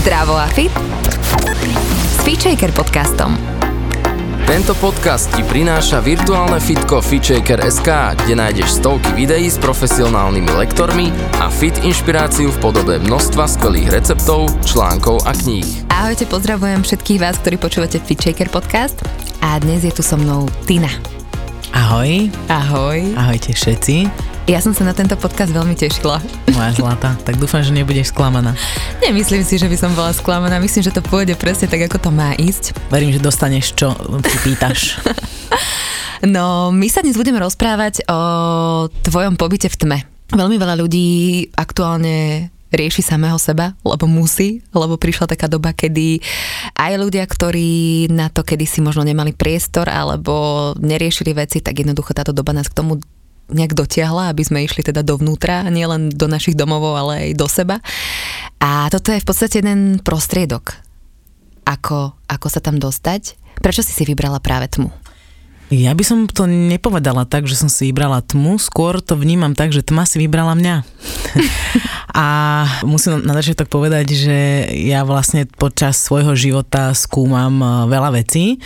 Zdravo a fit s Feature podcastom. Tento podcast ti prináša virtuálne fitko FitShaker.sk, kde nájdeš stovky videí s profesionálnymi lektormi a fit inšpiráciu v podobe množstva skvelých receptov, článkov a kníh. Ahojte, pozdravujem všetkých vás, ktorí počúvate FitShaker podcast a dnes je tu so mnou Tina. Ahoj. Ahoj. Ahojte všetci. Ja som sa na tento podcast veľmi tešila. Moja zlata, tak dúfam, že nebudeš sklamaná. Nemyslím si, že by som bola sklamaná. Myslím, že to pôjde presne tak, ako to má ísť. Verím, že dostaneš, čo si pýtaš. no, my sa dnes budeme rozprávať o tvojom pobyte v tme. Veľmi veľa ľudí aktuálne rieši samého seba, lebo musí, lebo prišla taká doba, kedy aj ľudia, ktorí na to kedysi možno nemali priestor alebo neriešili veci, tak jednoducho táto doba nás k tomu nejak dotiahla, aby sme išli teda dovnútra, nielen do našich domovov, ale aj do seba. A toto je v podstate jeden prostriedok, ako, ako sa tam dostať. Prečo si si vybrala práve tmu? Ja by som to nepovedala tak, že som si vybrala tmu, skôr to vnímam tak, že tma si vybrala mňa. a musím na začiatok povedať, že ja vlastne počas svojho života skúmam e, veľa vecí,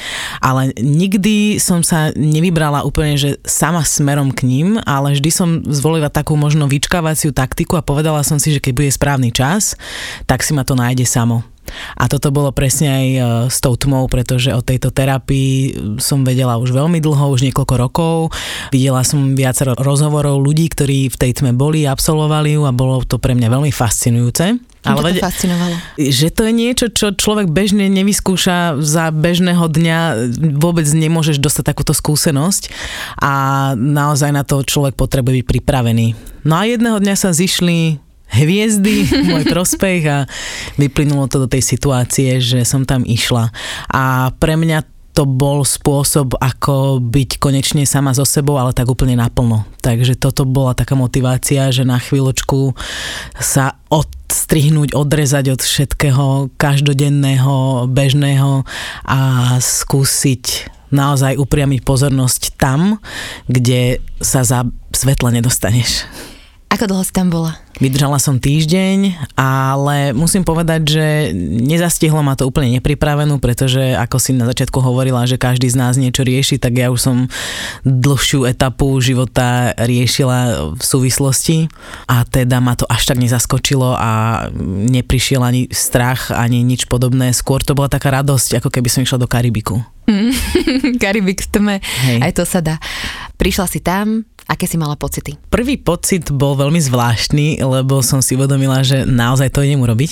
ale nikdy som sa nevybrala úplne, že sama smerom k ním, ale vždy som zvolila takú možno vyčkávaciu taktiku a povedala som si, že keď bude správny čas, tak si ma to nájde samo. A toto bolo presne aj e, s tou tmou, pretože o tejto terapii som vedela už veľmi dlho, už niekoľko rokov. Videla som viacero rozhovorov ľudí, ktorí v tej tme boli, absolvovali ju a bolo to pre mňa veľmi fascinujúce. Ale to fascinovalo? Že to je niečo, čo človek bežne nevyskúša za bežného dňa, vôbec nemôžeš dostať takúto skúsenosť a naozaj na to človek potrebuje byť pripravený. No a jedného dňa sa zišli hviezdy, môj prospech a vyplynulo to do tej situácie, že som tam išla. A pre mňa to bol spôsob, ako byť konečne sama so sebou, ale tak úplne naplno. Takže toto bola taká motivácia, že na chvíľočku sa odstrihnúť, odrezať od všetkého každodenného, bežného a skúsiť naozaj upriamiť pozornosť tam, kde sa za svetla nedostaneš. Ako dlho si tam bola? Vydržala som týždeň, ale musím povedať, že nezastihlo ma to úplne nepripravenú, pretože ako si na začiatku hovorila, že každý z nás niečo rieši, tak ja už som dlhšiu etapu života riešila v súvislosti a teda ma to až tak nezaskočilo a neprišiel ani strach, ani nič podobné. Skôr to bola taká radosť, ako keby som išla do Karibiku. Mm, Karibik tme, Hej. aj to sa dá. Prišla si tam, aké si mala pocity? Prvý pocit bol veľmi zvláštny, lebo som si uvedomila, že naozaj to idem urobiť.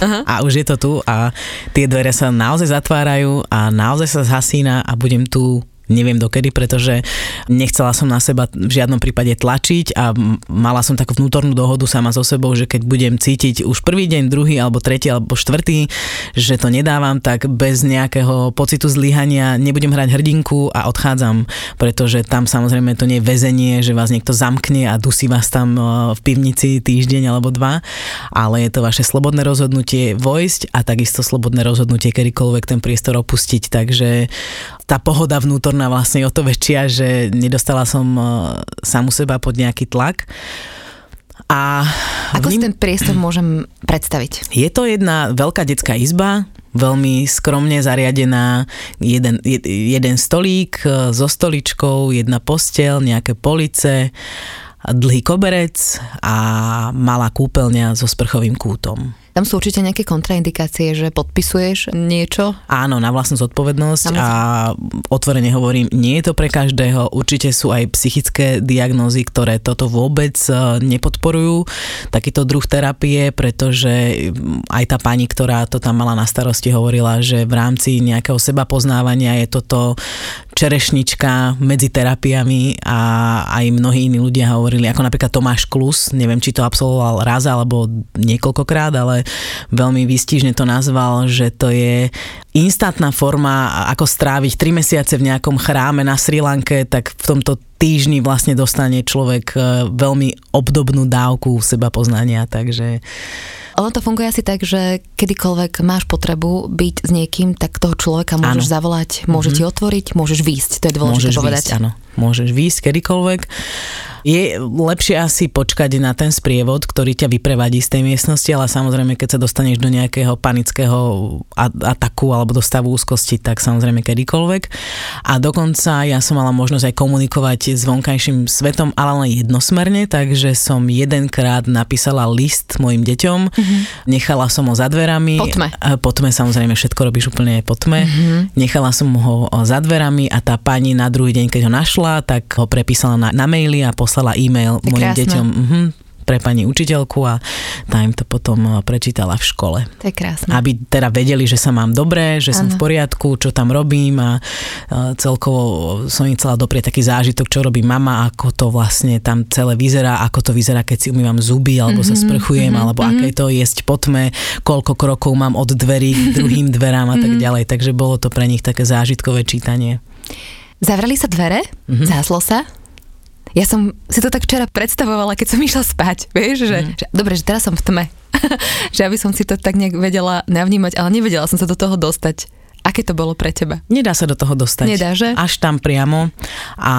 Uh-huh. A už je to tu a tie dvere sa naozaj zatvárajú a naozaj sa zhasína a budem tu neviem dokedy, pretože nechcela som na seba v žiadnom prípade tlačiť a mala som takú vnútornú dohodu sama so sebou, že keď budem cítiť už prvý deň, druhý alebo tretí alebo štvrtý, že to nedávam, tak bez nejakého pocitu zlyhania nebudem hrať hrdinku a odchádzam, pretože tam samozrejme to nie je väzenie, že vás niekto zamkne a dusí vás tam e, v pivnici týždeň alebo dva, ale je to vaše slobodné rozhodnutie vojsť a takisto slobodné rozhodnutie kedykoľvek ten priestor opustiť, takže tá pohoda vnútorná vlastne o to väčšia, že nedostala som uh, samu seba pod nejaký tlak. A Ako si ten priestor môžem predstaviť? Je to jedna veľká detská izba, veľmi skromne zariadená, jeden, jeden stolík uh, so stoličkou, jedna postel, nejaké police, dlhý koberec a malá kúpeľňa so sprchovým kútom. Tam sú určite nejaké kontraindikácie, že podpisuješ niečo? Áno, na vlastnú zodpovednosť a otvorene hovorím, nie je to pre každého. Určite sú aj psychické diagnózy, ktoré toto vôbec e, nepodporujú. Takýto druh terapie, pretože aj tá pani, ktorá to tam mala na starosti, hovorila, že v rámci nejakého seba poznávania je toto čerešnička medzi terapiami a aj mnohí iní ľudia hovorili, ako napríklad Tomáš Klus, neviem, či to absolvoval raz alebo niekoľkokrát, ale veľmi výstižne to nazval, že to je instantná forma, ako stráviť 3 mesiace v nejakom chráme na Sri Lanke, tak v tomto týždni vlastne dostane človek e, veľmi obdobnú dávku seba poznania, takže... Ono to funguje asi tak, že kedykoľvek máš potrebu byť s niekým, tak toho človeka môžeš ano. zavolať, môže mm-hmm. ti otvoriť, môžeš výjsť, to je dôležité môžeš povedať. Výsť, áno, môžeš výjsť kedykoľvek Je lepšie asi počkať na ten sprievod, ktorý ťa vyprevadí z tej miestnosti, ale samozrejme, keď sa dostaneš do nejakého panického ataku alebo do stavu úzkosti, tak samozrejme kedykoľvek. A dokonca ja som mala možnosť aj komunikovať s vonkajším svetom, ale len jednosmerne, takže som jedenkrát napísala list mojim deťom, mm-hmm. nechala som ho za dverami. Po tme. Po tme samozrejme, všetko robíš úplne po tme. Mm-hmm. Nechala som ho za dverami a tá pani na druhý deň, keď ho našla, tak ho prepísala na, na maily a poslala e-mail mojim krásne. deťom. Uh-huh, pre pani učiteľku a tá im to potom eh, prečítala v škole. To je krásne. Aby teda vedeli, že sa mám dobre, že ano. som v poriadku, čo tam robím a eh, celkovo som im chcela doprieť taký zážitok, čo robí mama, ako to vlastne tam celé vyzerá, ako to vyzerá, keď si umývam zuby, alebo mm-hmm, sa mhm, sprchujem, mm-hmm, alebo mm-hmm. aké to jesť po tme, koľko krokov mám od dverí k druhým dverám a tak ďalej. Takže bolo to pre nich také zážitkové čítanie. Zavreli sa dvere, mm-hmm. záslo sa, ja som si to tak včera predstavovala, keď som išla spať, vieš, že, mm. že dobre, že teraz som v tme, že aby som si to tak nejak vedela navnímať, ale nevedela som sa do toho dostať. Aké to bolo pre teba? Nedá sa do toho dostať. Nedá, že? Až tam priamo. A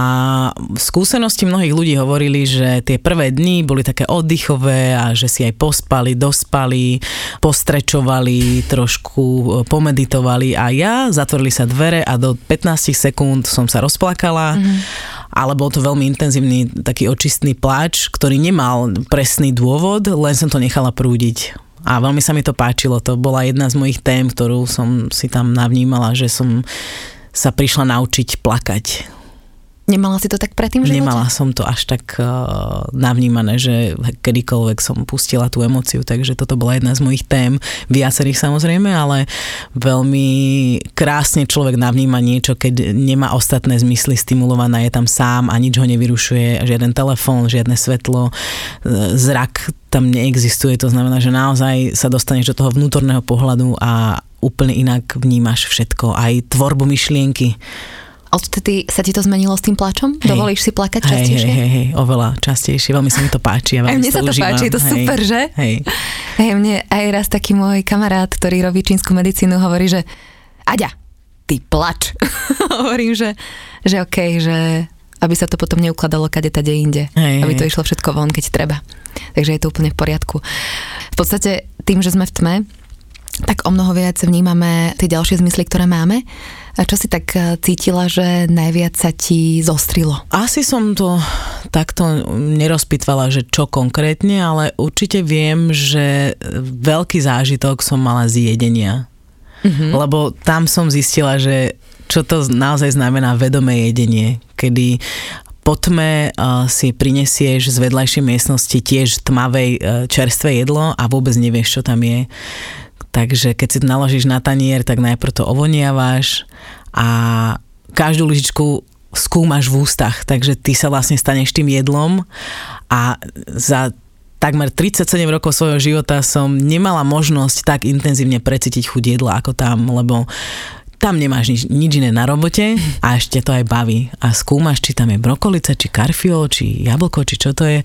skúsenosti mnohých ľudí hovorili, že tie prvé dni boli také oddychové a že si aj pospali, dospali, postrečovali, trošku e, pomeditovali a ja, zatvorili sa dvere a do 15 sekúnd som sa rozplakala. Mm-hmm ale bol to veľmi intenzívny taký očistný pláč, ktorý nemal presný dôvod, len som to nechala prúdiť. A veľmi sa mi to páčilo, to bola jedna z mojich tém, ktorú som si tam navnímala, že som sa prišla naučiť plakať Nemala si to tak predtým že Nemala som to až tak uh, navnímané, že kedykoľvek som pustila tú emociu, takže toto bola jedna z mojich tém, viacerých samozrejme, ale veľmi krásne človek navníma niečo, keď nemá ostatné zmysly stimulované, je tam sám a nič ho nevyrušuje, žiaden telefón, žiadne svetlo, zrak tam neexistuje, to znamená, že naozaj sa dostaneš do toho vnútorného pohľadu a úplne inak vnímaš všetko, aj tvorbu myšlienky Odtedy sa ti to zmenilo s tým plačom? Hej. Dovolíš si plakať hej, častejšie? Hej, hej, hej, oveľa častejšie. Veľmi sa mi to páči. Ja aj mne sa to užívam. páči, je to hej, super, že? Hej. hej. mne aj raz taký môj kamarát, ktorý robí čínsku medicínu, hovorí, že Aďa, ty plač. Hovorím, že, že okej, okay, že aby sa to potom neukladalo kade tade inde. Hej, aby to hej. išlo všetko von, keď treba. Takže je to úplne v poriadku. V podstate tým, že sme v tme, tak o mnoho viac vnímame tie ďalšie zmysly, ktoré máme a čo si tak e, cítila, že najviac sa ti zostrilo? Asi som to takto nerozpitvala, že čo konkrétne, ale určite viem, že veľký zážitok som mala z jedenia. Mm-hmm. Lebo tam som zistila, že čo to naozaj znamená vedomé jedenie, kedy po tme uh, si prinesieš z vedľajšej miestnosti tiež tmavej uh, čerstvé jedlo a vôbec nevieš, čo tam je. Takže keď si to naložíš na tanier, tak najprv to ovoniavaš a každú lyžičku skúmaš v ústach, takže ty sa vlastne staneš tým jedlom a za takmer 37 rokov svojho života som nemala možnosť tak intenzívne precítiť chuť jedla ako tam, lebo tam nemáš nič, nič iné na robote a ešte to aj baví. A skúmaš, či tam je brokolica, či karfiol, či jablko, či čo to je.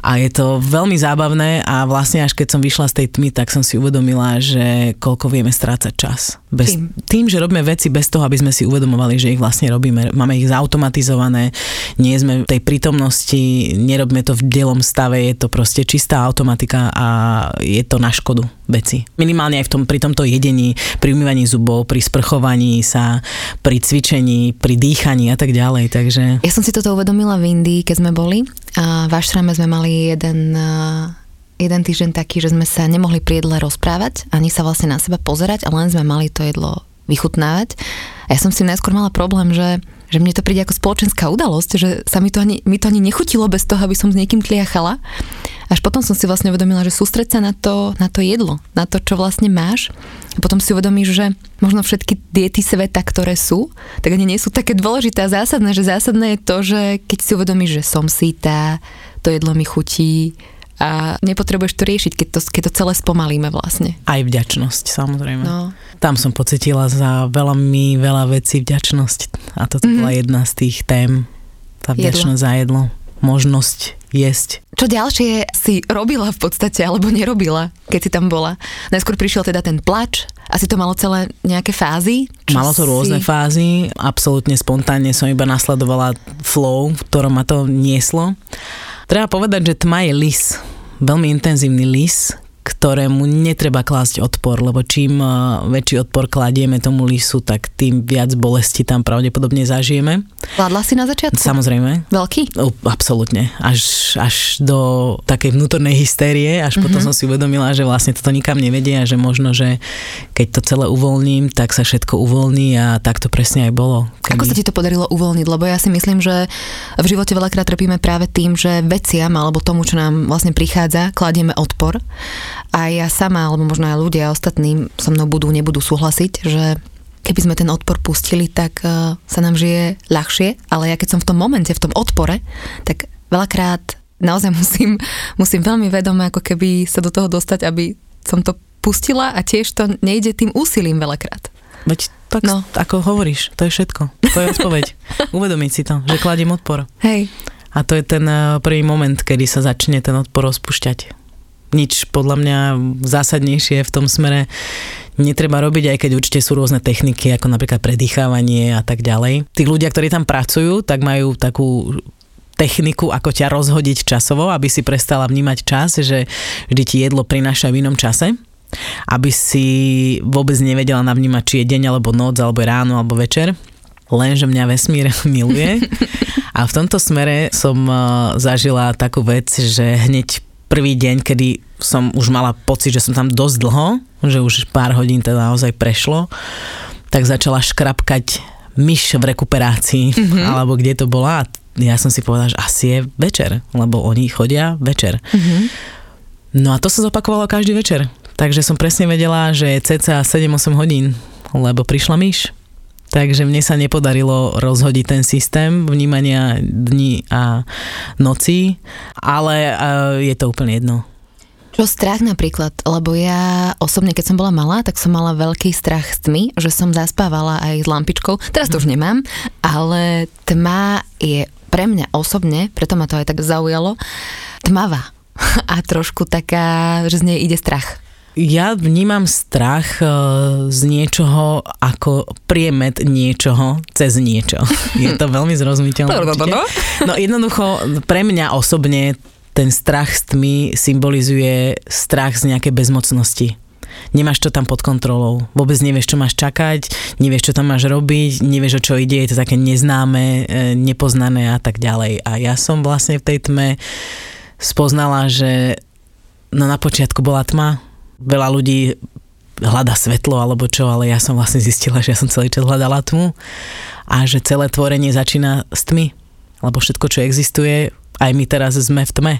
A je to veľmi zábavné a vlastne až keď som vyšla z tej tmy, tak som si uvedomila, že koľko vieme strácať čas. Bez, tým. tým, že robíme veci bez toho, aby sme si uvedomovali, že ich vlastne robíme. Máme ich zautomatizované, nie sme v tej prítomnosti, nerobíme to v dielom stave, je to proste čistá automatika a je to na škodu veci. Minimálne aj v tom, pri tomto jedení, pri umývaní zubov, pri sprchovaní sa, pri cvičení, pri dýchaní a tak ďalej. Takže... Ja som si toto uvedomila v Indii, keď sme boli a v Ašrame sme mali jeden jeden týždeň taký, že sme sa nemohli pri jedle rozprávať, ani sa vlastne na seba pozerať, a len sme mali to jedlo vychutnávať. A ja som si najskôr mala problém, že, že mne to príde ako spoločenská udalosť, že sa mi to, ani, mi to ani nechutilo bez toho, aby som s niekým tliachala. Až potom som si vlastne uvedomila, že sústreť sa na to, na to jedlo, na to, čo vlastne máš. A potom si uvedomíš, že možno všetky diety sveta, ktoré sú, tak ani nie sú také dôležité a zásadné, že zásadné je to, že keď si uvedomíš, že som síta, to jedlo mi chutí, a nepotrebuješ to riešiť, keď to, keď to celé spomalíme vlastne. Aj vďačnosť, samozrejme. No. Tam som pocitila za veľmi veľa vecí vďačnosť a toto mm-hmm. bola jedna z tých tém, tá vďačnosť za jedlo, možnosť jesť. Čo ďalšie si robila v podstate, alebo nerobila, keď si tam bola? Najskôr prišiel teda ten plač a Asi to malo celé nejaké fázy? Malo to si... rôzne fázy, absolútne spontánne som iba nasledovala flow, v ktorom ma to nieslo. Treba povedať, že tma je lis, veľmi intenzívny lis, ktorému netreba klásť odpor, lebo čím eh, väčší odpor kladieme tomu lisu, tak tým viac bolesti tam pravdepodobne zažijeme. Kladla si na začiatku? Samozrejme. Veľký? O, absolútne. Až, až do takej vnútornej hystérie, až mm-hmm. potom som si uvedomila, že vlastne toto nikam nevedie a že možno, že keď to celé uvoľním, tak sa všetko uvoľní a tak to presne aj bolo. Keby... Ako sa ti to podarilo uvoľniť? Lebo ja si myslím, že v živote veľakrát trpíme práve tým, že veciam alebo tomu, čo nám vlastne prichádza, kladieme odpor a ja sama, alebo možno aj ľudia ostatní so mnou budú, nebudú súhlasiť, že keby sme ten odpor pustili, tak uh, sa nám žije ľahšie, ale ja keď som v tom momente, v tom odpore, tak veľakrát naozaj musím, musím veľmi vedome ako keby sa do toho dostať, aby som to pustila a tiež to nejde tým úsilím veľakrát. Veď tak no. ako hovoríš, to je všetko. To je odpoveď. Uvedomiť si to, že kladím odpor. Hej. A to je ten eh, prvý moment, kedy sa začne ten odpor rozpušťať nič podľa mňa zásadnejšie v tom smere netreba robiť, aj keď určite sú rôzne techniky, ako napríklad predýchávanie a tak ďalej. Tí ľudia, ktorí tam pracujú, tak majú takú techniku, ako ťa rozhodiť časovo, aby si prestala vnímať čas, že vždy ti jedlo prináša v inom čase aby si vôbec nevedela navnímať, či je deň alebo noc, alebo ráno, alebo večer lenže mňa vesmír miluje. A v tomto smere som eh, zažila takú vec, že hneď prvý deň, kedy som už mala pocit, že som tam dosť dlho, že už pár hodín teda naozaj prešlo, tak začala škrapkať myš v rekuperácii, mm-hmm. alebo kde to bola. Ja som si povedala, že asi je večer, lebo oni chodia večer. Mm-hmm. No a to sa zopakovalo každý večer. Takže som presne vedela, že je cca 7-8 hodín, lebo prišla myš. Takže mne sa nepodarilo rozhodiť ten systém vnímania dní a nocí, ale je to úplne jedno. Čo strach napríklad, lebo ja osobne, keď som bola malá, tak som mala veľký strach s tmy, že som zaspávala aj s lampičkou. Teraz to už nemám, ale tma je pre mňa osobne, preto ma to aj tak zaujalo, tmavá a trošku taká, že z nej ide strach. Ja vnímam strach e, z niečoho ako priemet niečoho cez niečo. Je to veľmi zrozumiteľné. No jednoducho, pre mňa osobne ten strach s tmy symbolizuje strach z nejakej bezmocnosti. Nemáš to tam pod kontrolou. Vôbec nevieš, čo máš čakať, nevieš, čo tam máš robiť, nevieš, o čo ide, je to také neznáme, e, nepoznané a tak ďalej. A ja som vlastne v tej tme spoznala, že no na počiatku bola tma, veľa ľudí hľada svetlo alebo čo, ale ja som vlastne zistila, že ja som celý čas hľadala tmu a že celé tvorenie začína s tmy, lebo všetko, čo existuje, aj my teraz sme v tme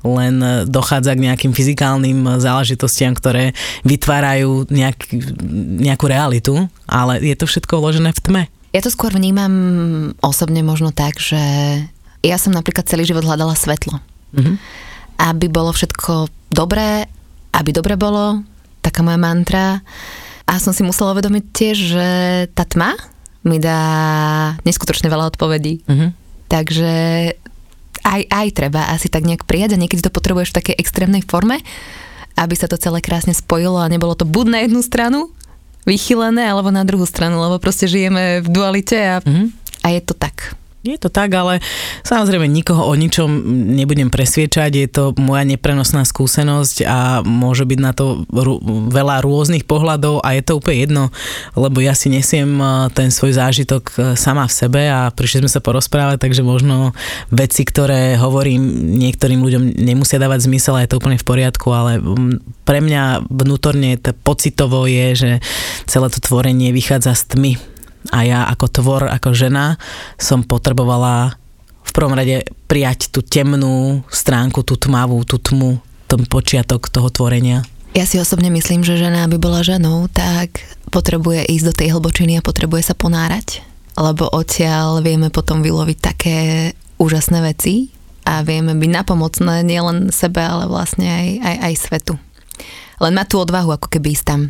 len dochádza k nejakým fyzikálnym záležitostiam, ktoré vytvárajú nejak, nejakú realitu, ale je to všetko uložené v tme. Ja to skôr vnímam osobne možno tak, že ja som napríklad celý život hľadala svetlo. Mm-hmm. Aby bolo všetko dobré, aby dobre bolo, taká moja mantra. A som si musela uvedomiť tiež, že tá tma mi dá neskutočne veľa odpovedí. Uh-huh. Takže aj, aj treba asi tak nejak prijať a niekedy to potrebuješ v takej extrémnej forme, aby sa to celé krásne spojilo a nebolo to buď na jednu stranu vychylené, alebo na druhú stranu, lebo proste žijeme v dualite a, uh-huh. a je to tak. Je to tak, ale samozrejme nikoho o ničom nebudem presviečať, je to moja neprenosná skúsenosť a môže byť na to rú, veľa rôznych pohľadov a je to úplne jedno, lebo ja si nesiem eh, ten svoj zážitok eh, sama v sebe a prišli sme sa porozprávať, takže možno veci, ktoré hovorím niektorým ľuďom nemusia dávať zmysel a je to úplne v poriadku, ale mm, pre mňa vnútorne to pocitovo je, že celé to tvorenie vychádza z tmy a ja ako tvor, ako žena som potrebovala v prvom rade prijať tú temnú stránku, tú tmavú, tú tmu, ten počiatok toho tvorenia. Ja si osobne myslím, že žena, aby bola ženou, tak potrebuje ísť do tej hlbočiny a potrebuje sa ponárať, lebo odtiaľ vieme potom vyloviť také úžasné veci a vieme byť napomocné nielen sebe, ale vlastne aj, aj, aj svetu. Len má tú odvahu ako keby ísť tam.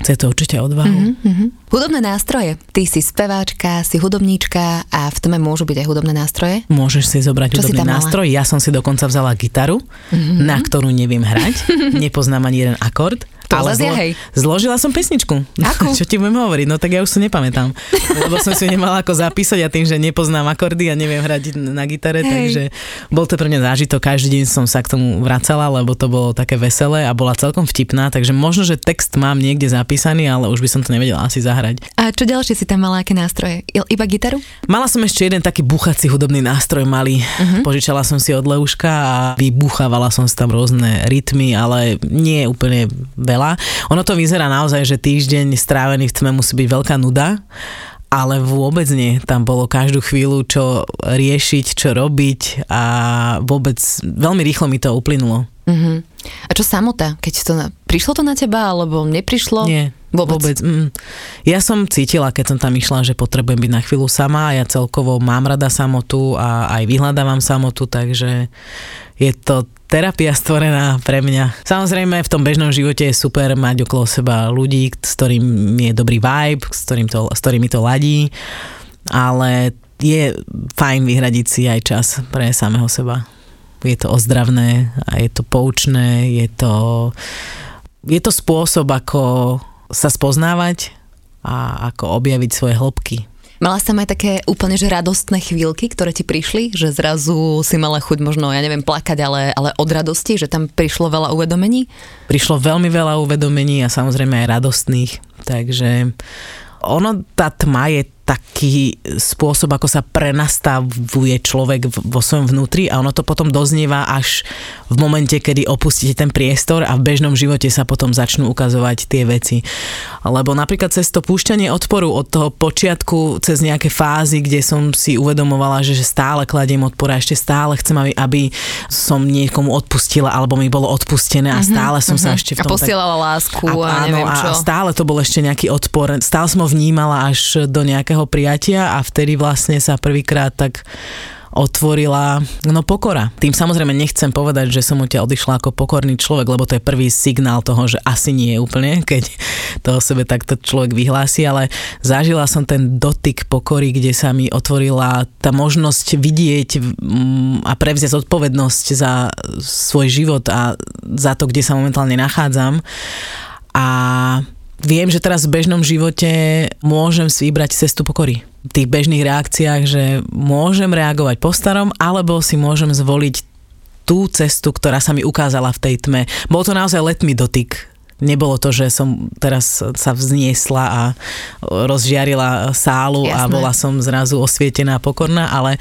Chce to určite odvahu. Mm-hmm. Hudobné nástroje. Ty si speváčka, si hudobníčka a v tome môžu byť aj hudobné nástroje. Môžeš si zobrať Čo hudobný nástroj. Ja som si dokonca vzala gitaru, mm-hmm. na ktorú neviem hrať. Nepoznám ani jeden akord To ale zlo- hej. Zložila som pesničku. Ako? Čo ti budem hovoriť? No tak ja už to nepamätám. Lebo som si nemala ako zapísať a tým, že nepoznám akordy a neviem hrať na gitare, hej. takže bol to pre mňa zážitok. Každý deň som sa k tomu vracala, lebo to bolo také veselé a bola celkom vtipná, takže možno, že text mám niekde zapísaný, ale už by som to nevedela asi zahrať. A čo ďalšie si tam mala, aké nástroje? Iba gitaru? Mala som ešte jeden taký buchací hudobný nástroj malý. Uh-huh. Požičala som si od Leuška a vybuchávala som si tam rôzne rytmy, ale nie úplne veľa. Ono to vyzerá naozaj, že týždeň strávený v tme musí byť veľká nuda, ale vôbec nie. Tam bolo každú chvíľu, čo riešiť, čo robiť a vôbec veľmi rýchlo mi to uplynulo. Uh-huh. A čo samota? Keď to na... Prišlo to na teba, alebo neprišlo? Nie, vôbec. vôbec mm. Ja som cítila, keď som tam išla, že potrebujem byť na chvíľu sama. Ja celkovo mám rada samotu a aj vyhľadávam samotu, takže je to terapia stvorená pre mňa. Samozrejme v tom bežnom živote je super mať okolo seba ľudí, s ktorým je dobrý vibe, s, ktorým to, s ktorými to ladí, ale je fajn vyhradiť si aj čas pre samého seba. Je to ozdravné a je to poučné, je to, je to spôsob, ako sa spoznávať a ako objaviť svoje hĺbky. Mala tam aj také úplne že radostné chvíľky, ktoré ti prišli, že zrazu si mala chuť možno, ja neviem, plakať, ale, ale od radosti, že tam prišlo veľa uvedomení? Prišlo veľmi veľa uvedomení a samozrejme aj radostných, takže ono, tá tma je taký spôsob, ako sa prenastavuje človek vo svojom vnútri a ono to potom doznieva až v momente, kedy opustíte ten priestor a v bežnom živote sa potom začnú ukazovať tie veci. Lebo napríklad cez to púšťanie odporu od toho počiatku cez nejaké fázy, kde som si uvedomovala, že, stále kladiem odpor a ešte stále chcem, aby, aby som niekomu odpustila alebo mi bolo odpustené a mhm, stále som uh-huh. sa ešte v tom... A posielala tak... lásku a, a neviem čo. A stále to bol ešte nejaký odpor. Stále som ho vnímala až do nejakého prvého prijatia a vtedy vlastne sa prvýkrát tak otvorila no pokora. Tým samozrejme nechcem povedať, že som odtiaľ odišla ako pokorný človek, lebo to je prvý signál toho, že asi nie je úplne, keď to o sebe takto človek vyhlási, ale zažila som ten dotyk pokory, kde sa mi otvorila tá možnosť vidieť mm, a prevziať zodpovednosť za svoj život a za to, kde sa momentálne nachádzam. A Viem, že teraz v bežnom živote môžem si vybrať cestu pokory. V tých bežných reakciách, že môžem reagovať po starom, alebo si môžem zvoliť tú cestu, ktorá sa mi ukázala v tej tme. Bol to naozaj letmý dotyk nebolo to, že som teraz sa vzniesla a rozžiarila sálu Jasné. a bola som zrazu osvietená a pokorná, ale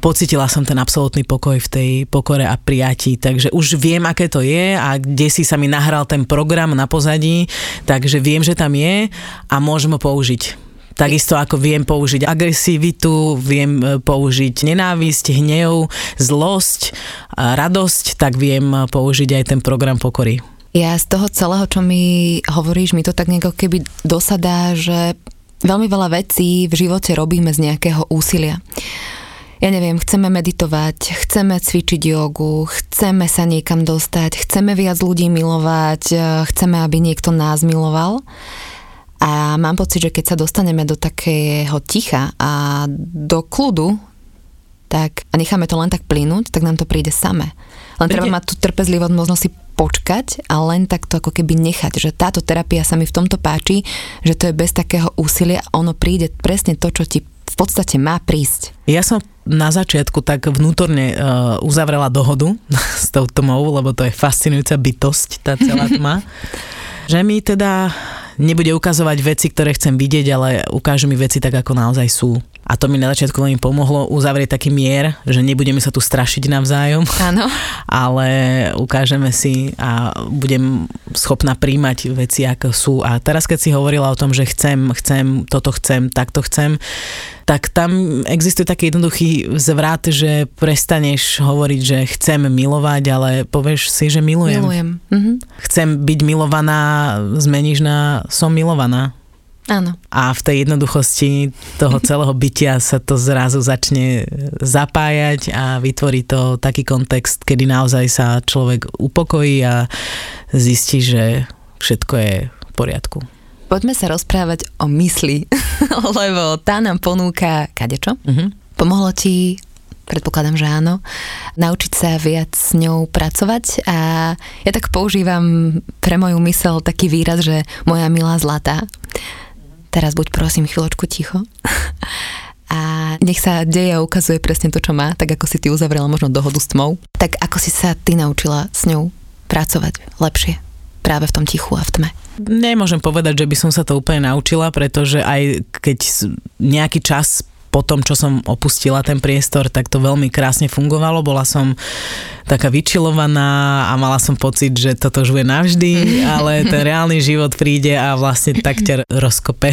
pocitila som ten absolútny pokoj v tej pokore a prijatí, takže už viem, aké to je a kde si sa mi nahral ten program na pozadí, takže viem, že tam je a môžem ho použiť. Takisto ako viem použiť agresivitu, viem e, použiť nenávisť, hnev, zlosť, radosť, tak viem použiť aj ten program pokory. Ja z toho celého, čo mi hovoríš, mi to tak nejako keby dosadá, že veľmi veľa vecí v živote robíme z nejakého úsilia. Ja neviem, chceme meditovať, chceme cvičiť jogu, chceme sa niekam dostať, chceme viac ľudí milovať, chceme, aby niekto nás miloval. A mám pocit, že keď sa dostaneme do takého ticha a do kľudu, tak a necháme to len tak plynúť, tak nám to príde same. Len treba mať tú trpezlivosť, možno si počkať a len takto ako keby nechať, že táto terapia sa mi v tomto páči, že to je bez takého úsilia a ono príde presne to, čo ti v podstate má prísť. Ja som na začiatku tak vnútorne uh, uzavrela dohodu s tou tmou, lebo to je fascinujúca bytosť, tá celá tma. že mi teda nebude ukazovať veci, ktoré chcem vidieť, ale ukáže mi veci tak, ako naozaj sú. A to mi na začiatku veľmi pomohlo uzavrieť taký mier, že nebudeme sa tu strašiť navzájom. Áno. Ale ukážeme si a budem schopná príjmať veci, ako sú. A teraz, keď si hovorila o tom, že chcem, chcem, toto chcem, takto chcem, tak tam existuje taký jednoduchý zvrat, že prestaneš hovoriť, že chcem milovať, ale povieš si, že milujem. Milujem. Mhm. Chcem byť milovaná, zmeníš na som milovaná. Áno. A v tej jednoduchosti toho celého bytia sa to zrazu začne zapájať a vytvorí to taký kontext, kedy naozaj sa človek upokojí a zistí, že všetko je v poriadku. Poďme sa rozprávať o mysli, lebo tá nám ponúka kadečo. Uh-huh. Pomohlo ti Predpokladám, že áno. Naučiť sa viac s ňou pracovať a ja tak používam pre moju mysel taký výraz, že moja milá zlatá. Teraz buď prosím chvíľočku ticho. a nech sa deje a ukazuje presne to, čo má, tak ako si ty uzavrela možno dohodu s tmou. Tak ako si sa ty naučila s ňou pracovať lepšie práve v tom tichu a v tme? Nemôžem povedať, že by som sa to úplne naučila, pretože aj keď nejaký čas po tom, čo som opustila ten priestor, tak to veľmi krásne fungovalo. Bola som taká vyčilovaná a mala som pocit, že toto už navždy, ale ten reálny život príde a vlastne tak ťa rozkope.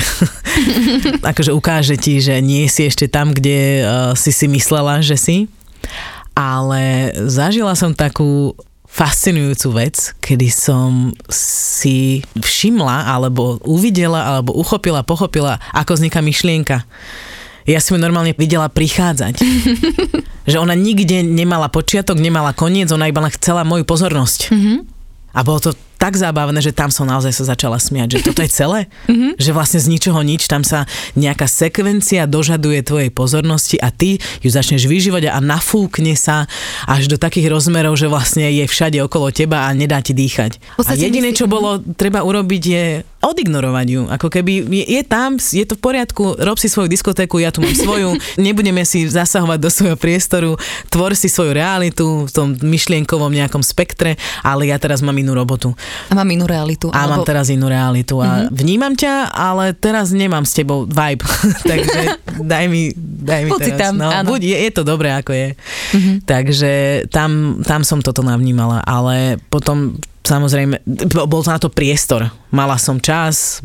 akože ukáže ti, že nie si ešte tam, kde uh, si si myslela, že si. Ale zažila som takú fascinujúcu vec, kedy som si všimla, alebo uvidela, alebo uchopila, pochopila, ako vzniká myšlienka ja som ju normálne videla prichádzať. že ona nikde nemala počiatok, nemala koniec, ona iba chcela moju pozornosť. Mm-hmm. A bolo to tak zábavné, že tam som naozaj sa začala smiať, že toto je celé, mm-hmm. že vlastne z ničoho nič, tam sa nejaká sekvencia dožaduje tvojej pozornosti a ty ju začneš vyžívať a nafúkne sa až do takých rozmerov, že vlastne je všade okolo teba a nedá ti dýchať. A jediné, čo bolo treba urobiť je odignorovať ju. Ako keby je, je tam, je to v poriadku, rob si svoju diskotéku, ja tu mám svoju, nebudeme si zasahovať do svojho priestoru, tvor si svoju realitu v tom myšlienkovom nejakom spektre, ale ja teraz mám inú robotu. A mám inú realitu. A alebo... mám teraz inú realitu. A mm-hmm. vnímam ťa, ale teraz nemám s tebou vibe. Takže daj mi, daj mi Buď teraz. Tam, no, áno. buď, je, je to dobré, ako je. Mm-hmm. Takže tam, tam som toto navnímala. Ale potom samozrejme, bol to na to priestor. Mala som čas,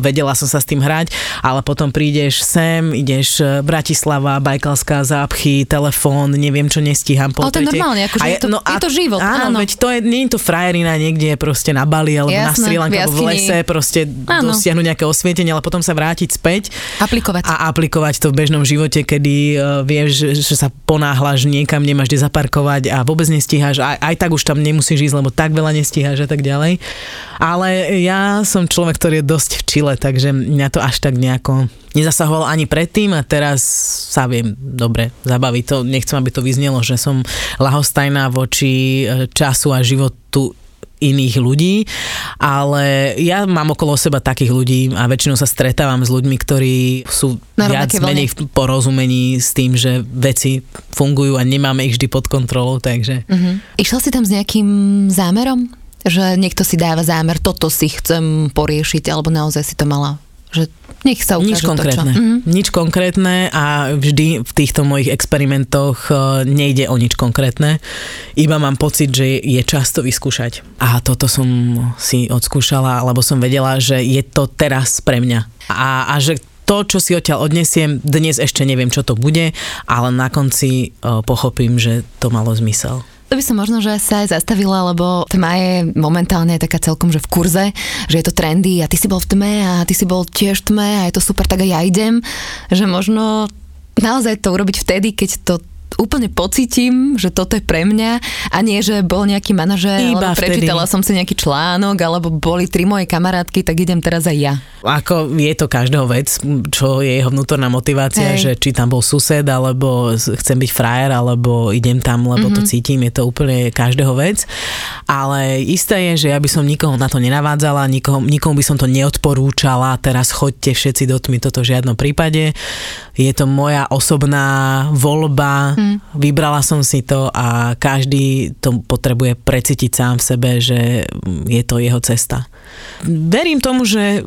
vedela som sa s tým hrať, ale potom prídeš sem, ideš e, Bratislava, Bajkalská zápchy, telefón, neviem čo nestíham. Ale to je normálne, akože je, to, no, je to život. Áno, áno, veď to je, nie je to frajerina niekde proste na Bali alebo Jasné, na Sri Lanka alebo v lese, proste áno. dosiahnuť nejaké osvietenie, ale potom sa vrátiť späť. Aplikovať. A aplikovať to v bežnom živote, kedy uh, vieš, že, sa ponáhľaš niekam, nemáš kde zaparkovať a vôbec nestíhaš. Aj, aj tak už tam nemusíš ísť, lebo tak veľa nestíhaš stíhaš a tak ďalej. Ale ja som človek, ktorý je dosť v čile, takže mňa to až tak nejako nezasahovalo ani predtým a teraz sa viem dobre zabaviť. To, nechcem, aby to vyznelo, že som lahostajná voči e, času a životu iných ľudí, ale ja mám okolo seba takých ľudí a väčšinou sa stretávam s ľuďmi, ktorí sú Na viac menej v porozumení s tým, že veci fungujú a nemáme ich vždy pod kontrolou, takže... Uh-huh. Išla si tam s nejakým zámerom? Že niekto si dáva zámer, toto si chcem poriešiť, alebo naozaj si to mala že nech sa ukáže Nič konkrétne. To, čo. Mm-hmm. Nič konkrétne a vždy v týchto mojich experimentoch e, nejde o nič konkrétne. Iba mám pocit, že je čas to vyskúšať. A toto som si odskúšala, lebo som vedela, že je to teraz pre mňa. A, a že to, čo si odtiaľ odnesiem, dnes ešte neviem, čo to bude, ale na konci uh, pochopím, že to malo zmysel. To by som možno, že sa aj zastavila, lebo tma je momentálne taká celkom, že v kurze, že je to trendy a ty si bol v tme a ty si bol tiež v tme a je to super, tak aj ja idem, že možno naozaj to urobiť vtedy, keď to úplne pocítim, že toto je pre mňa a nie, že bol nejaký manažer, Iba alebo prečítala som si nejaký článok, alebo boli tri moje kamarátky, tak idem teraz aj ja. Ako je to každého vec, čo je jeho vnútorná motivácia, Hej. že či tam bol sused, alebo chcem byť frajer, alebo idem tam, lebo mm-hmm. to mhm. cítim, je to úplne každého vec. Ale isté je, že ja by som nikoho na to nenavádzala, nikomu, nikomu by som to neodporúčala, teraz choďte všetci do tmy, toto v žiadnom prípade. Je to moja osobná voľba, mm. Vybrala som si to a každý to potrebuje precítiť sám v sebe, že je to jeho cesta. Verím tomu, že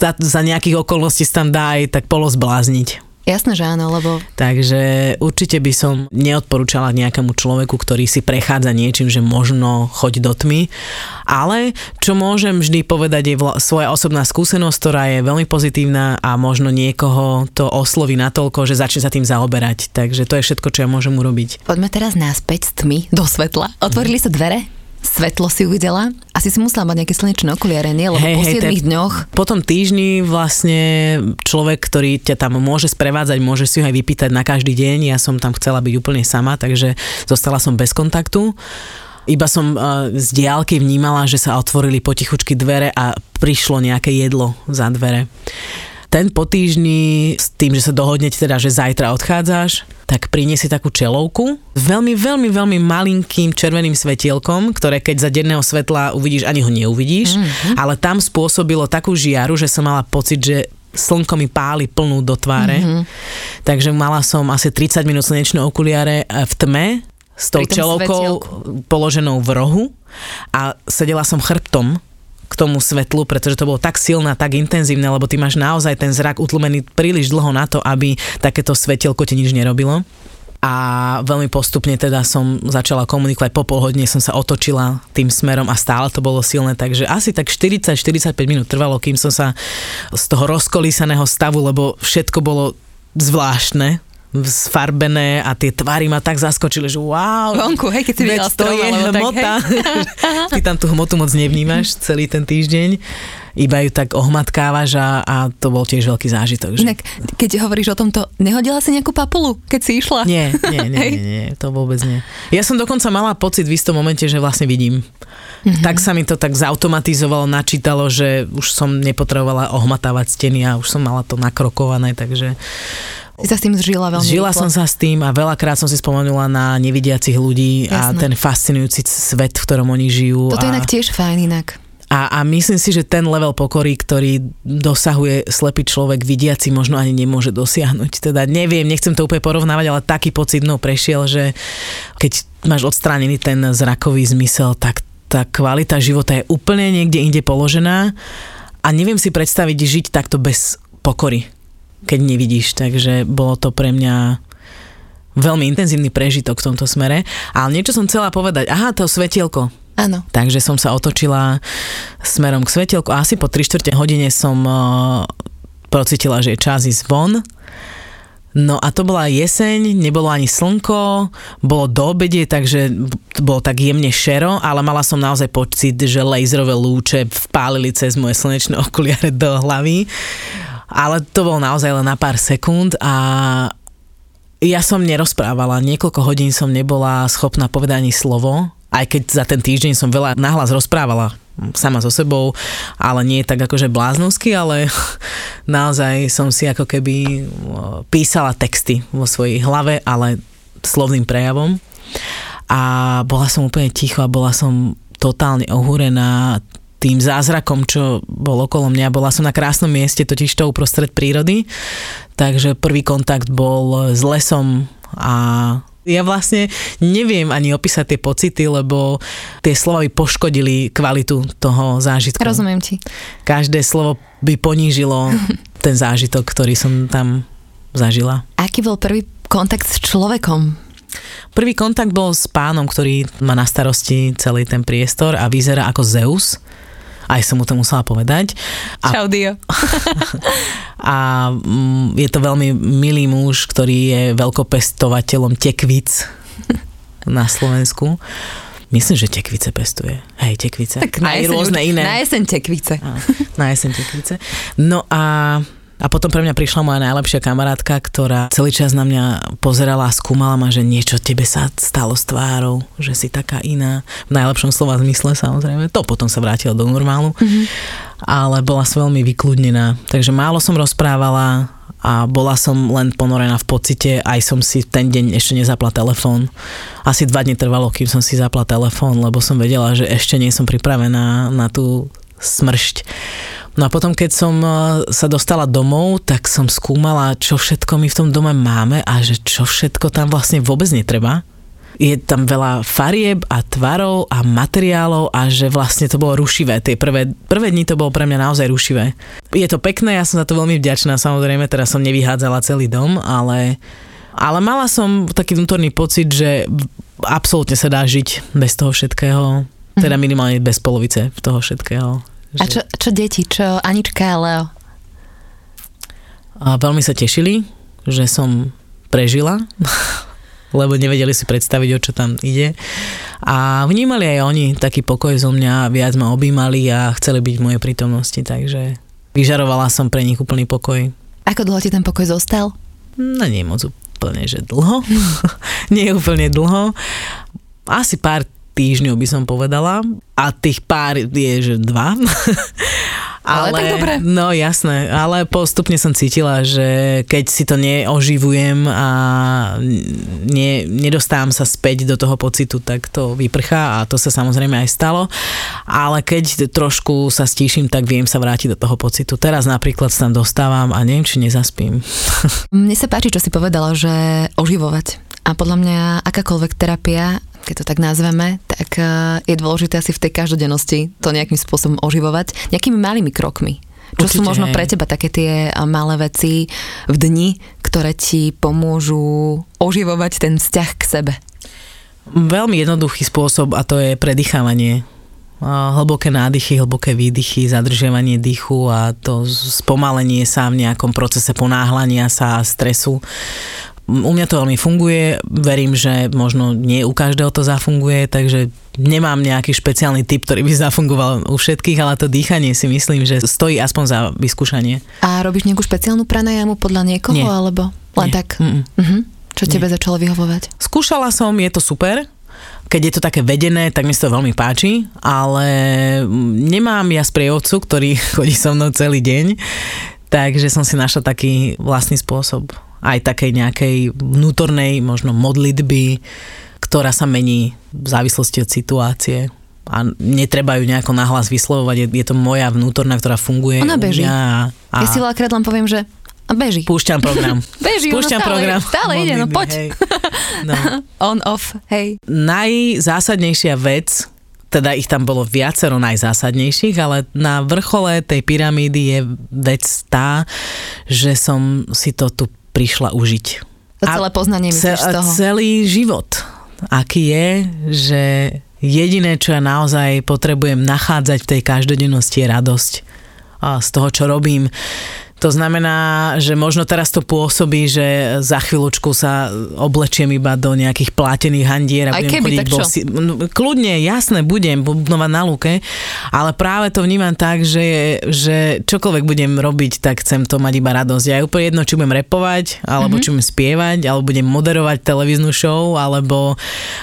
za, za nejakých okolností sa tam dá aj tak polozblázniť. Jasné, že áno, lebo... Takže určite by som neodporúčala nejakému človeku, ktorý si prechádza niečím, že možno choď do tmy, ale čo môžem vždy povedať je vla, svoja osobná skúsenosť, ktorá je veľmi pozitívna a možno niekoho to osloví natoľko, že začne sa tým zaoberať. Takže to je všetko, čo ja môžem urobiť. Poďme teraz náspäť s tmy do svetla. Otvorili sa dvere? Svetlo si uvidela? Asi si musela mať nejaké slnečné okuliare, nie? Lebo hey, po hey, 7 dňoch... Po tom týždni vlastne človek, ktorý ťa tam môže sprevádzať, môže si ho aj vypýtať na každý deň. Ja som tam chcela byť úplne sama, takže zostala som bez kontaktu. Iba som uh, z diálky vnímala, že sa otvorili potichučky dvere a prišlo nejaké jedlo za dvere. Ten po týždni s tým, že sa dohodnete teda, že zajtra odchádzaš, tak priniesie takú čelovku s veľmi, veľmi, veľmi malinkým červeným svetielkom, ktoré keď za denného svetla uvidíš, ani ho neuvidíš, mm-hmm. ale tam spôsobilo takú žiaru, že som mala pocit, že slnko mi páli plnú do tváre. Mm-hmm. Takže mala som asi 30 minút slnečné okuliare v tme s tou čelovkou položenou v rohu a sedela som chrbtom k tomu svetlu, pretože to bolo tak silné, tak intenzívne, lebo ty máš naozaj ten zrak utlmený príliš dlho na to, aby takéto svetelko ti nič nerobilo. A veľmi postupne teda som začala komunikovať, po pol hodine som sa otočila tým smerom a stále to bolo silné, takže asi tak 40-45 minút trvalo, kým som sa z toho rozkolísaného stavu, lebo všetko bolo zvláštne, sfarbené a tie tvary ma tak zaskočili, že wow. Vonku, hej, keď si videla to je hmota. Tak, Ty tam tú hmotu moc nevnímaš celý ten týždeň iba ju tak ohmatkávaš a, a to bol tiež veľký zážitok. Že? Inak, keď hovoríš o tomto, nehodila si nejakú papulu, keď si išla? Nie, nie, nie, nie, nie, to vôbec nie. Ja som dokonca mala pocit v istom momente, že vlastne vidím. Mm-hmm. Tak sa mi to tak zautomatizovalo, načítalo, že už som nepotrebovala ohmatávať steny a už som mala to nakrokované, takže si sa s tým zžila veľmi Žila rýchlo. som sa s tým a veľakrát som si spomenula na nevidiacich ľudí Jasné. a ten fascinujúci svet, v ktorom oni žijú. Toto a... inak tiež fajn inak. A, a myslím si, že ten level pokory, ktorý dosahuje slepý človek, vidiaci možno ani nemôže dosiahnuť. Teda neviem, nechcem to úplne porovnávať, ale taký pocit mnou prešiel, že keď máš odstránený ten zrakový zmysel, tak tá kvalita života je úplne niekde inde položená a neviem si predstaviť žiť takto bez pokory keď nevidíš. Takže bolo to pre mňa veľmi intenzívny prežitok v tomto smere. Ale niečo som chcela povedať. Aha, to svetielko. Áno. Takže som sa otočila smerom k svetielku a asi po 3 čtvrte hodine som uh, procítila, že je čas ísť von. No a to bola jeseň, nebolo ani slnko, bolo do obede, takže bolo tak jemne šero, ale mala som naozaj pocit, že laserové lúče vpálili cez moje slnečné okuliare do hlavy ale to bolo naozaj len na pár sekúnd a ja som nerozprávala, niekoľko hodín som nebola schopná povedať ani slovo, aj keď za ten týždeň som veľa nahlas rozprávala sama so sebou, ale nie tak akože bláznovsky, ale naozaj som si ako keby písala texty vo svojej hlave, ale slovným prejavom. A bola som úplne ticho a bola som totálne ohúrená tým zázrakom, čo bol okolo mňa. Bola som na krásnom mieste, totiž to uprostred prírody, takže prvý kontakt bol s lesom a ja vlastne neviem ani opísať tie pocity, lebo tie slova by poškodili kvalitu toho zážitku. Rozumiem ti. Každé slovo by ponížilo ten zážitok, ktorý som tam zažila. Aký bol prvý kontakt s človekom? Prvý kontakt bol s pánom, ktorý má na starosti celý ten priestor a vyzerá ako Zeus aj som mu to musela povedať. A, Čau, Dio. a mm, je to veľmi milý muž, ktorý je veľkopestovateľom tekvic na Slovensku. Myslím, že tekvice pestuje. Hej, tekvice. Tak na aj rôzne iné. Na jeseň tekvice. na jeseň tekvice. No a a potom pre mňa prišla moja najlepšia kamarátka, ktorá celý čas na mňa pozerala a skúmala ma, že niečo tebe sa stalo s tvárou, že si taká iná. V najlepšom slova zmysle samozrejme. To potom sa vrátilo do normálu. Mm-hmm. Ale bola som veľmi vykludnená. Takže málo som rozprávala a bola som len ponorená v pocite, aj som si ten deň ešte nezapla telefón. Asi dva dní trvalo, kým som si zapla telefón, lebo som vedela, že ešte nie som pripravená na tú smršť. No a potom, keď som e, sa dostala domov, tak som skúmala, čo všetko my v tom dome máme a že čo všetko tam vlastne vôbec netreba. Je tam veľa farieb a tvarov a materiálov a že vlastne to bolo rušivé. Tie prvé, prvé dni to bolo pre mňa naozaj rušivé. Je to pekné, ja som za to veľmi vďačná, samozrejme, teraz som nevyhádzala celý dom, ale, ale mala som taký vnútorný pocit, že absolútne sa dá žiť bez toho všetkého, teda minimálne bez polovice toho všetkého. Že... A čo, čo deti, čo Anička a Leo? A veľmi sa tešili, že som prežila, lebo nevedeli si predstaviť, o čo tam ide. A vnímali aj oni taký pokoj zo mňa, viac ma objímali a chceli byť v mojej prítomnosti, takže vyžarovala som pre nich úplný pokoj. Ako dlho ti ten pokoj zostal? No nie moc úplne, že dlho. nie úplne dlho. Asi pár týždňov by som povedala a tých pár je, že dva. Ale, ale tak dobre. No jasné, ale postupne som cítila, že keď si to neoživujem a ne, nedostávam sa späť do toho pocitu, tak to vyprchá a to sa samozrejme aj stalo. Ale keď trošku sa stíšim, tak viem sa vrátiť do toho pocitu. Teraz napríklad sa tam dostávam a neviem, či nezaspím. Mne sa páči, čo si povedala, že oživovať. A podľa mňa akákoľvek terapia keď to tak nazveme, tak e, je dôležité asi v tej každodennosti to nejakým spôsobom oživovať, nejakými malými krokmi. Čo Určite, sú možno pre teba také tie e, malé veci v dni, ktoré ti pomôžu oživovať ten vzťah k sebe? Veľmi jednoduchý spôsob a to je predýchávanie. Hlboké nádychy, hlboké výdychy, zadržiavanie dýchu a to spomalenie sa v nejakom procese ponáhlania sa a stresu u mňa to veľmi funguje, verím, že možno nie u každého to zafunguje, takže nemám nejaký špeciálny typ, ktorý by zafungoval u všetkých, ale to dýchanie si myslím, že stojí aspoň za vyskúšanie. A robíš nejakú špeciálnu pranajamu podľa niekoho, nie. alebo len nie. tak? Uh-huh. Čo tebe nie. začalo vyhovovať? Skúšala som, je to super, keď je to také vedené, tak mi sa to veľmi páči, ale nemám ja sprievodcu, ktorý chodí so mnou celý deň, takže som si našla taký vlastný spôsob aj takej nejakej vnútornej možno modlitby, ktorá sa mení v závislosti od situácie a netreba ju nejako nahlas vyslovovať, je, je to moja vnútorná, ktorá funguje. Ona beží. A, a... Ja si veľakrát len poviem, že a beží. Púšťam program. beží, Púšťam stále, program. Stále ide, no poď. Hej. No. On, off, hej. Najzásadnejšia vec, teda ich tam bolo viacero najzásadnejších, ale na vrchole tej pyramídy je vec tá, že som si to tu prišla užiť. To celé poznanie ce- z toho. Celý život. Aký je, že jediné, čo ja naozaj potrebujem nachádzať v tej každodennosti je radosť a z toho, čo robím. To znamená, že možno teraz to pôsobí, že za chvíľočku sa oblečiem iba do nejakých plátených handier a Aj budem keby, chodiť tak čo? Bosi... Kľudne, jasné, budem budovať na luke, ale práve to vnímam tak, že, že čokoľvek budem robiť, tak chcem to mať iba radosť. Ja je úplne jedno, či budem repovať, alebo mm-hmm. či budem spievať, alebo budem moderovať televíznu show, alebo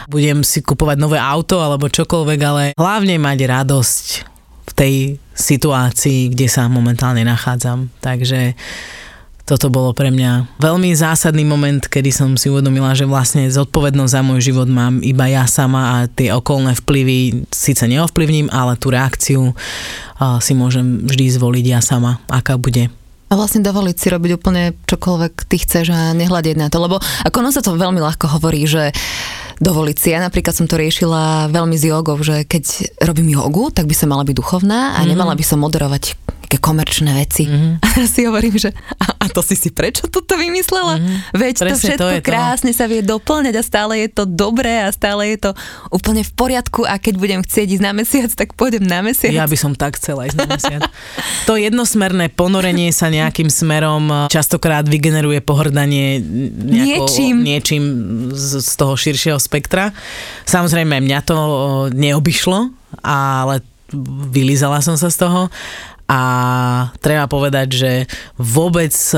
budem si kupovať nové auto, alebo čokoľvek, ale hlavne mať radosť tej situácii, kde sa momentálne nachádzam. Takže toto bolo pre mňa veľmi zásadný moment, kedy som si uvedomila, že vlastne zodpovednosť za môj život mám iba ja sama a tie okolné vplyvy síce neovplyvním, ale tú reakciu si môžem vždy zvoliť ja sama, aká bude. A vlastne dovoliť si robiť úplne čokoľvek ty chceš a nehľadiť na to, lebo ako ono sa to veľmi ľahko hovorí, že dovoliť si. Ja napríklad som to riešila veľmi s jogou, že keď robím jogu, tak by som mala byť duchovná a mm-hmm. nemala by som moderovať také komerčné veci. Mm-hmm. A si hovorím, že a, a to si si prečo toto vymyslela? Mm-hmm. Veď Presne to všetko to krásne to. sa vie doplňať a stále je to dobré a stále je to úplne v poriadku a keď budem chcieť ísť na mesiac, tak pôjdem na mesiac. Ja by som tak chcela ísť na mesiac. to jednosmerné ponorenie sa nejakým smerom častokrát vygeneruje pohrdanie nejako, niečím, niečím z, z toho širšieho spektra. Samozrejme, mňa to neobyšlo, ale vylízala som sa z toho a treba povedať, že vôbec e,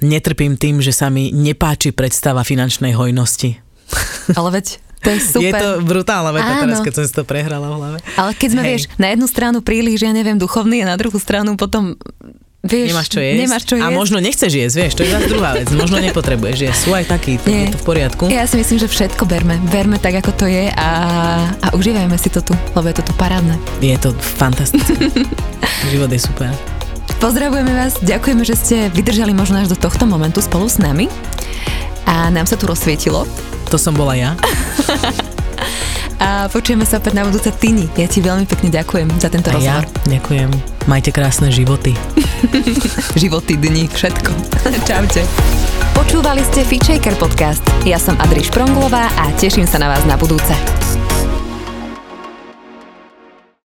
netrpím tým, že sa mi nepáči predstava finančnej hojnosti. Ale veď to je super. Je to brutálna veta teraz, keď som si to prehrala v hlave. Ale keď sme, Hej. vieš, na jednu stranu príliš, ja neviem, duchovný a na druhú stranu potom Vieš, nemáš čo jesť. Nemáš čo jesť. A možno nechceš jesť, vieš, to je zase druhá vec. Možno nepotrebuješ jesť. Sú aj takí, Nie. je to v poriadku. Ja si myslím, že všetko berme. Berme tak, ako to je a, a užívajme si to tu, lebo je to tu parádne. Je to fantastické. Život je super. Pozdravujeme vás, ďakujeme, že ste vydržali možno až do tohto momentu spolu s nami. A nám sa tu rozsvietilo. To som bola ja. a počujeme sa opäť na budúce Tini. Ja ti veľmi pekne ďakujem za tento a rozhovor. Ja ďakujem. Majte krásne životy. životy, dni, všetko. Čaute. Počúvali ste Feature podcast. Ja som Adriš Pronglová a teším sa na vás na budúce.